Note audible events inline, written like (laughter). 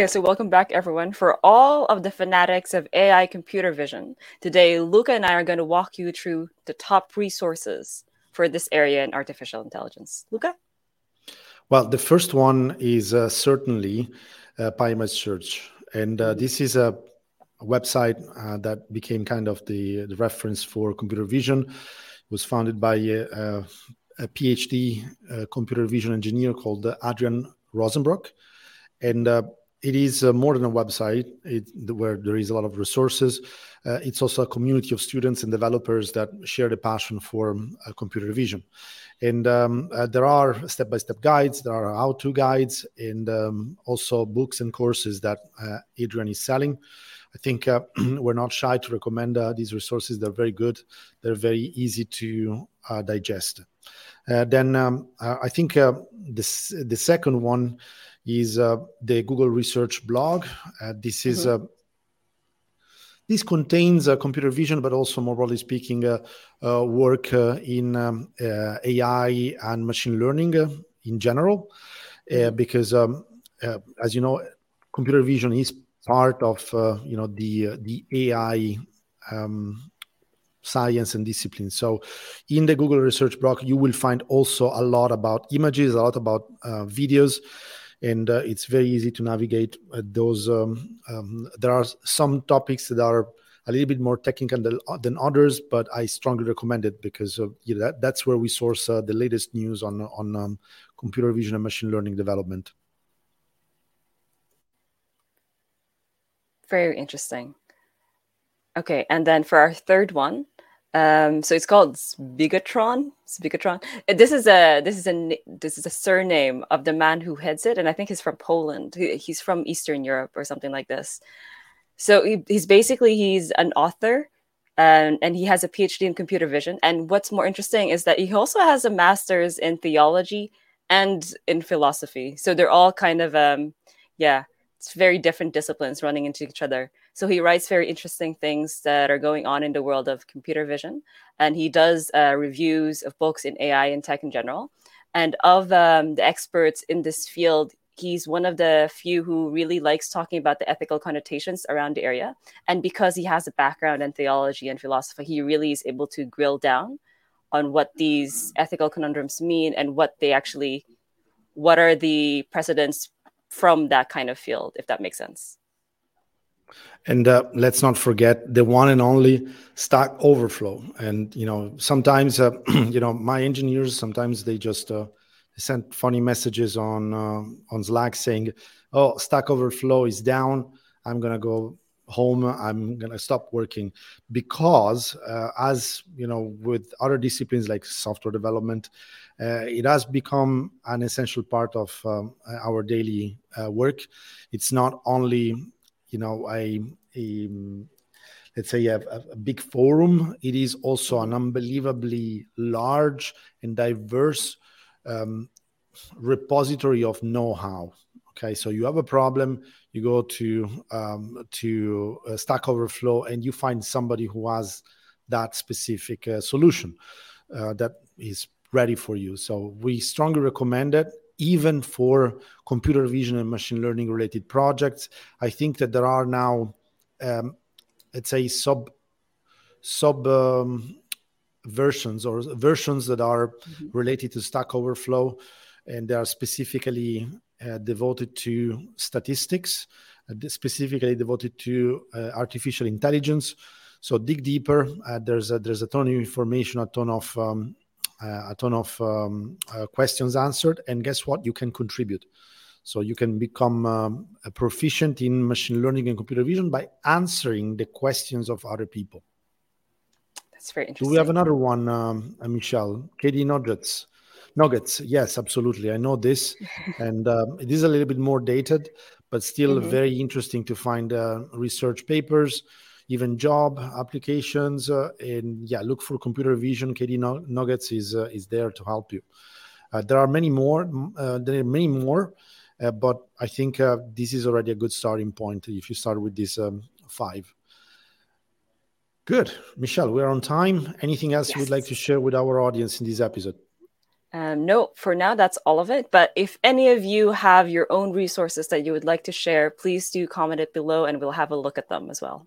Okay, so welcome back, everyone. For all of the fanatics of AI computer vision, today Luca and I are going to walk you through the top resources for this area in artificial intelligence. Luca? Well, the first one is uh, certainly uh, PyImage Search. And uh, this is a website uh, that became kind of the, the, reference for computer vision. It was founded by a, a PhD uh, computer vision engineer called Adrian Rosenbrock. And uh, it is uh, more than a website it, where there is a lot of resources. Uh, it's also a community of students and developers that share the passion for um, uh, computer vision. And um, uh, there are step by step guides, there are how to guides, and um, also books and courses that uh, Adrian is selling. I think uh, (clears throat) we're not shy to recommend these resources. They're very good, they're very easy to digest. then um, I think this, the second one is uh, the Google Research blog. Uh, this is mm-hmm. Uh, this contains computer vision, but also more broadly speaking, work in um, AI and machine learning in general, mm-hmm. because um, as you know, computer vision is part of you know the the AI um, science and discipline. So, in the Google Research blog, you will find also a lot about images, a lot about uh, videos, and uh, it's very easy to navigate uh, those. Um, um, there are some topics that are a little bit more technical than, than others, but I strongly recommend it because uh, you know, that, that's where we source uh, the latest news on on um, computer vision and machine learning development. Very interesting. Okay, and then for our third one, um, so it's called Zbigatron. Zbigatron. Uh, this is a this is a this is a surname of the man who heads it, and I think he's from Poland. He, he's from Eastern Europe or something like this. So he, he's basically he's an author, and and he has a PhD in computer vision. And what's more interesting is that he also has a master's in theology and in philosophy. So they're all kind of um, yeah, very different disciplines running into each other. So he writes very interesting things that are going on in the world of computer vision, and he does uh, reviews of books in AI and tech in general. And of um, the experts in this field, he's one of the few who really likes talking about the ethical connotations around the area. And because he has a background in theology and philosophy, he really is able to grill down on what these ethical conundrums mean and what they actually, what are the precedents from that kind of field, if that makes sense. And uh, let's not forget the one and only Stack Overflow. And you know, sometimes uh, (clears throat) you know my engineers sometimes they just uh, send funny messages on uh, on Slack saying, "Oh, Stack Overflow is down. I'm gonna go home. I'm gonna stop working," because uh, as you know, with other disciplines like software development, uh, it has become an essential part of um, our daily work. It's not only you know a, a let's say a, a, big forum it is also an unbelievably large and diverse um, repository of know-how okay so you have a problem you go to um, to uh, stack overflow and you find somebody who has that specific uh, solution uh, that is ready for you so we strongly recommend it even for computer vision and machine learning related projects. I think that there are now, um, let's say, sub sub um, versions or versions that are mm-hmm. related to Stack Overflow, and they are specifically devoted to statistics, uh, specifically devoted to uh, artificial intelligence. So dig deeper. Uh, there's a, there's a ton of information, a ton of um, uh, a ton of um, uh, questions answered, and guess what? You can contribute. So you can become um, proficient in machine learning and computer vision by answering the questions of other people. That's very interesting. Do we have another one, um, uh, Michelle? KD Nuggets. Nuggets, yes, absolutely. I know this, (laughs) and um, it is a little bit more dated, but still mm-hmm. very interesting to find uh, research papers even job applications. Uh, and yeah, look for computer vision. KD Nuggets is uh, is there to help you. Uh, there are many more. there are many more. but I think this is already a good starting point if you start with these um, five. Good. Michelle, we're on time. Anything else yes. you would like to share with our audience in this episode? Um, no, for now, that's all of it. But if any of you have your own resources that you would like to share, please do comment it below and we'll have a look at them as well.